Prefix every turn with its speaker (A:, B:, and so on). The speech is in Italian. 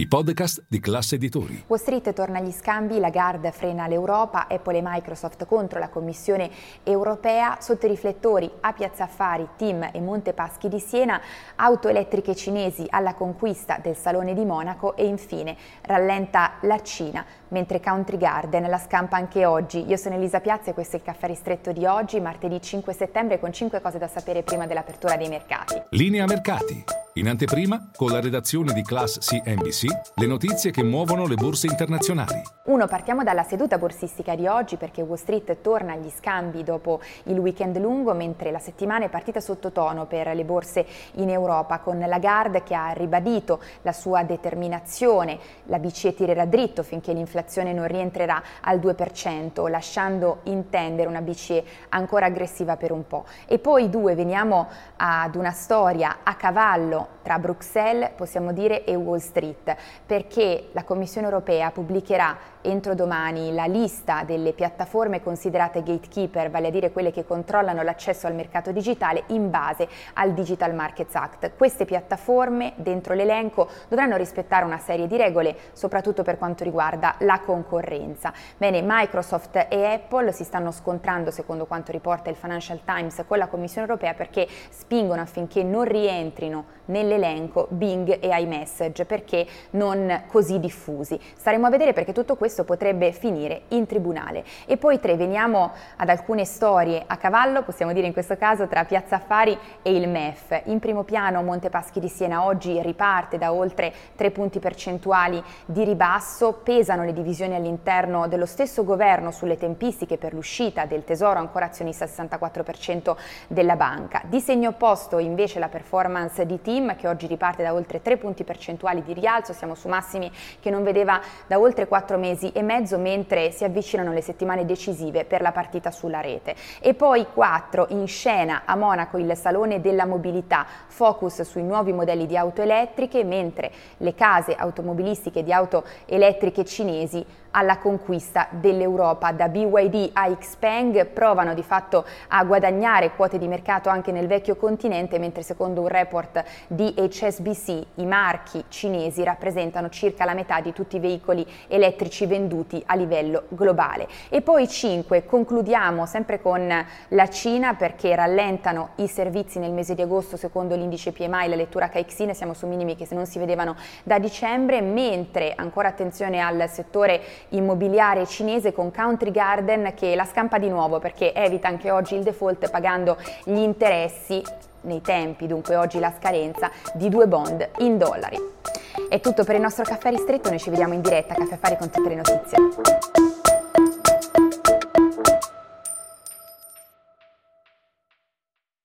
A: i podcast di classe editori.
B: Wall Street torna agli scambi, Lagarde frena l'Europa, Apple e Microsoft contro la Commissione europea, sotto i riflettori a Piazza Affari, Team e Montepaschi di Siena, auto elettriche cinesi alla conquista del Salone di Monaco e infine rallenta la Cina, mentre Country Garden la scampa anche oggi. Io sono Elisa Piazza e questo è il caffè ristretto di oggi, martedì 5 settembre, con 5 cose da sapere prima dell'apertura dei mercati.
A: Linea mercati. In anteprima, con la redazione di Class CNBC, le notizie che muovono le borse internazionali.
B: Uno, partiamo dalla seduta borsistica di oggi perché Wall Street torna agli scambi dopo il weekend lungo, mentre la settimana è partita sottotono per le borse in Europa, con Lagarde che ha ribadito la sua determinazione. La BCE tirerà dritto finché l'inflazione non rientrerà al 2%, lasciando intendere una BCE ancora aggressiva per un po'. E poi due, veniamo ad una storia a cavallo tra Bruxelles, possiamo dire, e Wall Street, perché la Commissione europea pubblicherà entro domani la lista delle piattaforme considerate gatekeeper, vale a dire quelle che controllano l'accesso al mercato digitale in base al Digital Markets Act. Queste piattaforme dentro l'elenco dovranno rispettare una serie di regole, soprattutto per quanto riguarda la concorrenza. Bene, Microsoft e Apple si stanno scontrando, secondo quanto riporta il Financial Times, con la Commissione europea perché spingono affinché non rientrino nell'elenco Bing e iMessage perché non così diffusi. Staremo a vedere perché tutto questo potrebbe finire in tribunale. E poi tre, veniamo ad alcune storie a cavallo, possiamo dire in questo caso tra Piazza Affari e il MEF. In primo piano Montepaschi di Siena oggi riparte da oltre tre punti percentuali di ribasso, pesano le divisioni all'interno dello stesso governo sulle tempistiche per l'uscita del tesoro ancora azionista al 64% della banca. Di segno opposto invece la performance di Team che oggi riparte da oltre 3 punti percentuali di rialzo, siamo su massimi che non vedeva da oltre 4 mesi e mezzo mentre si avvicinano le settimane decisive per la partita sulla rete. E poi 4 in scena a Monaco il Salone della Mobilità, focus sui nuovi modelli di auto elettriche mentre le case automobilistiche di auto elettriche cinesi alla conquista dell'Europa. Da BYD a Xpeng provano di fatto a guadagnare quote di mercato anche nel vecchio continente, mentre secondo un report di HSBC i marchi cinesi rappresentano circa la metà di tutti i veicoli elettrici venduti a livello globale. E poi 5, concludiamo sempre con la Cina perché rallentano i servizi nel mese di agosto secondo l'indice PMI, la lettura Caixin, siamo su minimi che non si vedevano da dicembre, mentre ancora attenzione al settore immobiliare cinese con Country Garden che la scampa di nuovo perché evita anche oggi il default pagando gli interessi nei tempi, dunque oggi la scadenza, di due bond in dollari. È tutto per il nostro caffè ristretto, noi ci vediamo in diretta a Caffè Affari con tutte le notizie.